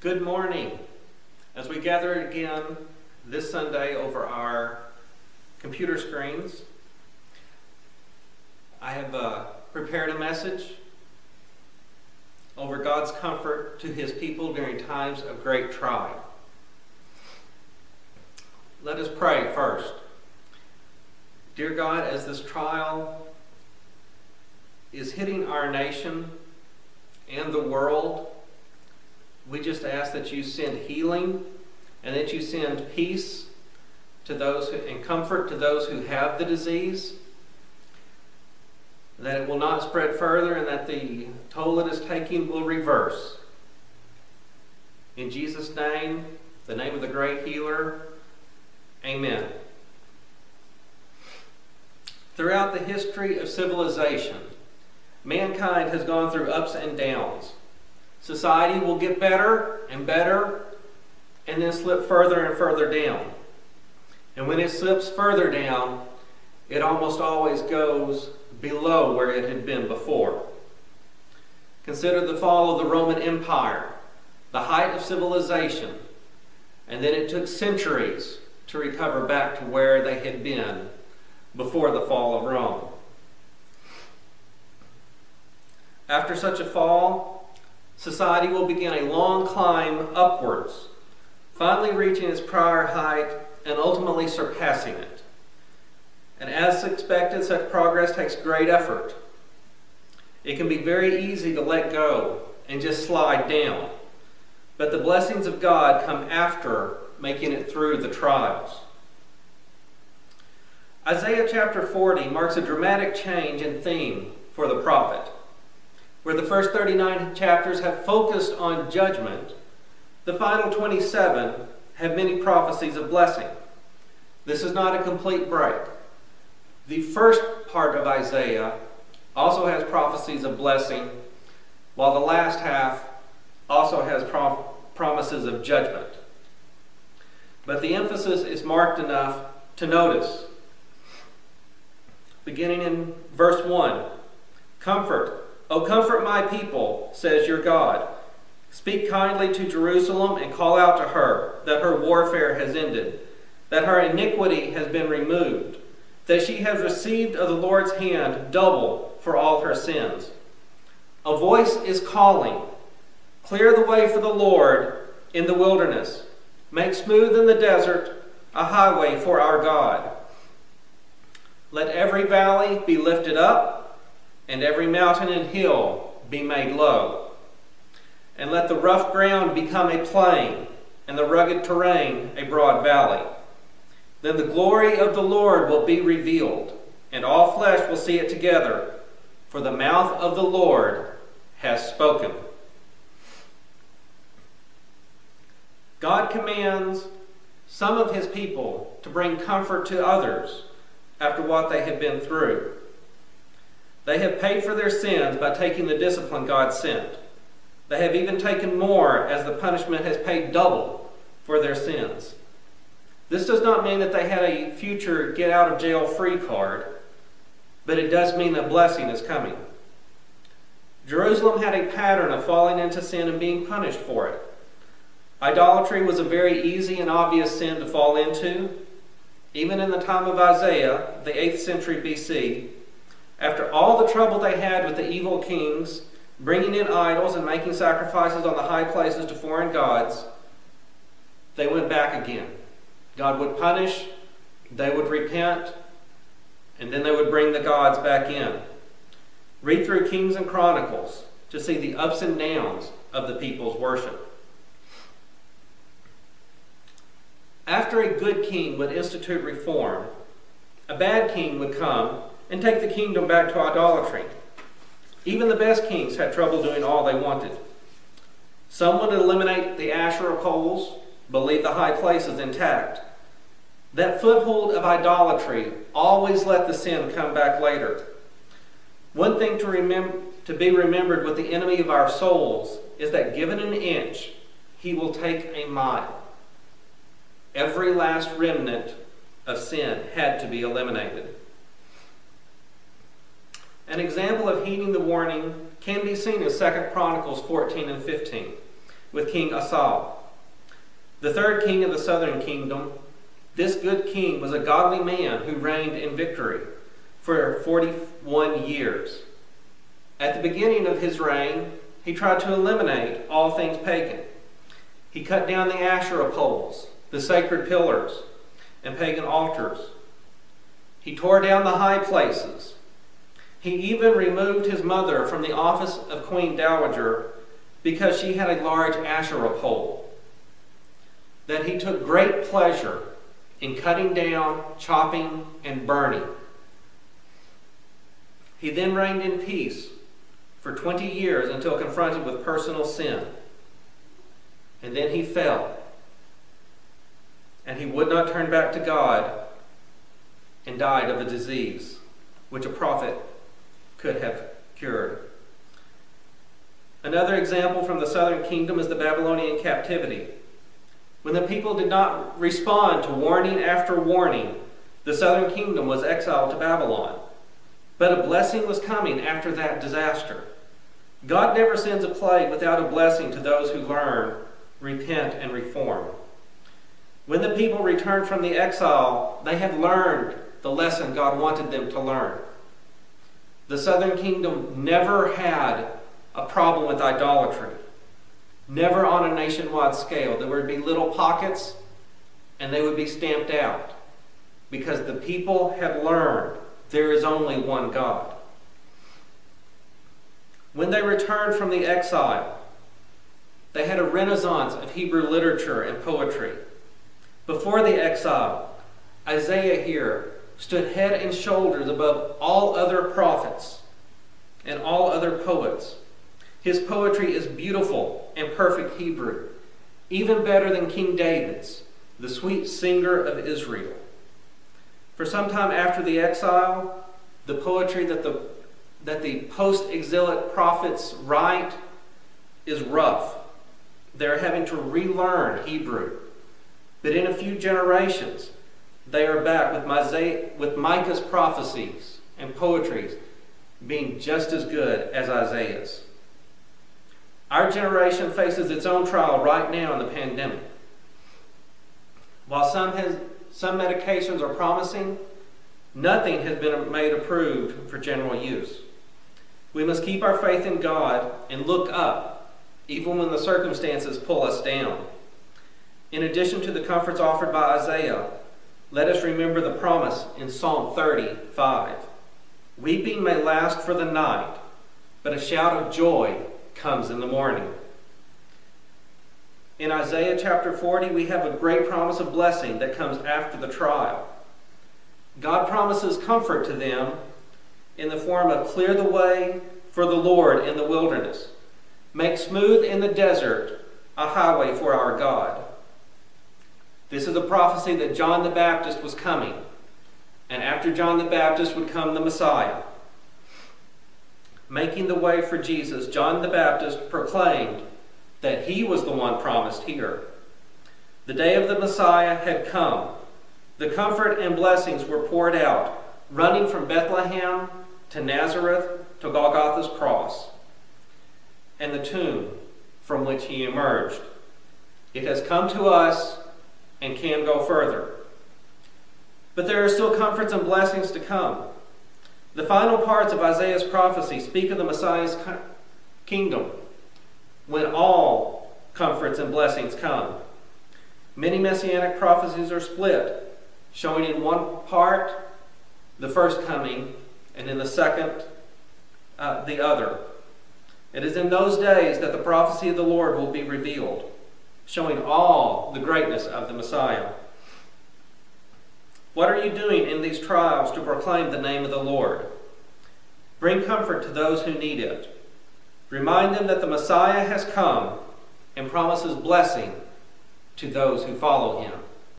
Good morning. As we gather again this Sunday over our computer screens, I have uh, prepared a message over God's comfort to his people during times of great trial. Let us pray first. Dear God, as this trial is hitting our nation and the world, we just ask that you send healing and that you send peace to those who, and comfort to those who have the disease, that it will not spread further and that the toll it is taking will reverse. In Jesus' name, the name of the great healer, amen. Throughout the history of civilization, mankind has gone through ups and downs. Society will get better and better and then slip further and further down. And when it slips further down, it almost always goes below where it had been before. Consider the fall of the Roman Empire, the height of civilization, and then it took centuries to recover back to where they had been before the fall of Rome. After such a fall, society will begin a long climb upwards, finally reaching its prior height and ultimately surpassing it. And as expected, such progress takes great effort. It can be very easy to let go and just slide down. But the blessings of God come after making it through the trials. Isaiah chapter 40 marks a dramatic change in theme for the prophet. Where the first 39 chapters have focused on judgment, the final 27 have many prophecies of blessing. This is not a complete break. The first part of Isaiah also has prophecies of blessing, while the last half also has promises of judgment. But the emphasis is marked enough to notice. Beginning in verse 1 Comfort, O comfort my people, says your God. Speak kindly to Jerusalem and call out to her that her warfare has ended, that her iniquity has been removed, that she has received of the Lord's hand double for all her sins. A voice is calling, Clear the way for the Lord in the wilderness, make smooth in the desert a highway for our God. Let every valley be lifted up and every mountain and hill be made low. And let the rough ground become a plain, and the rugged terrain a broad valley. Then the glory of the Lord will be revealed, and all flesh will see it together, for the mouth of the Lord has spoken. God commands some of his people to bring comfort to others after what they have been through. They have paid for their sins by taking the discipline God sent. They have even taken more, as the punishment has paid double for their sins. This does not mean that they had a future get out of jail free card, but it does mean that blessing is coming. Jerusalem had a pattern of falling into sin and being punished for it. Idolatry was a very easy and obvious sin to fall into. Even in the time of Isaiah, the 8th century BC, after all the trouble they had with the evil kings, bringing in idols and making sacrifices on the high places to foreign gods, they went back again. God would punish, they would repent, and then they would bring the gods back in. Read through Kings and Chronicles to see the ups and downs of the people's worship. After a good king would institute reform, a bad king would come and take the kingdom back to idolatry. Even the best kings had trouble doing all they wanted. Some would eliminate the Asherah poles, but leave the high places intact. That foothold of idolatry always let the sin come back later. One thing to, remem- to be remembered with the enemy of our souls is that given an inch, he will take a mile. Every last remnant of sin had to be eliminated. An example of heeding the warning can be seen in 2 Chronicles 14 and 15. with King Asa. The third king of the southern kingdom, this good king was a godly man who reigned in victory for 41 years. At the beginning of his reign, he tried to eliminate all things pagan. He cut down the Asherah poles, the sacred pillars, and pagan altars. He tore down the high places. He even removed his mother from the office of Queen Dowager because she had a large Asherah pole. That he took great pleasure in cutting down, chopping, and burning. He then reigned in peace for 20 years until confronted with personal sin. And then he fell. And he would not turn back to God and died of a disease which a prophet could have cured. Another example from the southern kingdom is the Babylonian captivity. When the people did not respond to warning after warning, the southern kingdom was exiled to Babylon. But a blessing was coming after that disaster. God never sends a plague without a blessing to those who learn, repent, and reform. When the people returned from the exile, they had learned the lesson God wanted them to learn. The southern kingdom never had a problem with idolatry, never on a nationwide scale. There would be little pockets and they would be stamped out because the people had learned there is only one God. When they returned from the exile, they had a renaissance of Hebrew literature and poetry. Before the exile, Isaiah here stood head and shoulders above all other prophets and all other poets. His poetry is beautiful and perfect Hebrew, even better than King David's, the sweet singer of Israel. For some time after the exile, the poetry that the, that the post exilic prophets write is rough. They're having to relearn Hebrew. But in a few generations, they are back with, with Micah's prophecies and poetries being just as good as Isaiah's. Our generation faces its own trial right now in the pandemic. While some, has, some medications are promising, nothing has been made approved for general use. We must keep our faith in God and look up, even when the circumstances pull us down. In addition to the comforts offered by Isaiah, let us remember the promise in Psalm 35. Weeping may last for the night, but a shout of joy comes in the morning. In Isaiah chapter 40, we have a great promise of blessing that comes after the trial. God promises comfort to them in the form of clear the way for the Lord in the wilderness, make smooth in the desert a highway for our God. This is a prophecy that John the Baptist was coming. And after John the Baptist would come the Messiah. Making the way for Jesus, John the Baptist proclaimed that he was the one promised here. The day of the Messiah had come. The comfort and blessings were poured out, running from Bethlehem to Nazareth to Golgotha's cross and the tomb from which he emerged. It has come to us and can go further. But there are still comforts and blessings to come. The final parts of Isaiah's prophecy speak of the Messiah's kingdom when all comforts and blessings come. Many messianic prophecies are split, showing in one part the first coming, and in the second, uh, the other. It is in those days that the prophecy of the Lord will be revealed showing all the greatness of the Messiah. What are you doing in these trials to proclaim the name of the Lord? Bring comfort to those who need it. Remind them that the Messiah has come and promises blessing to those who follow him.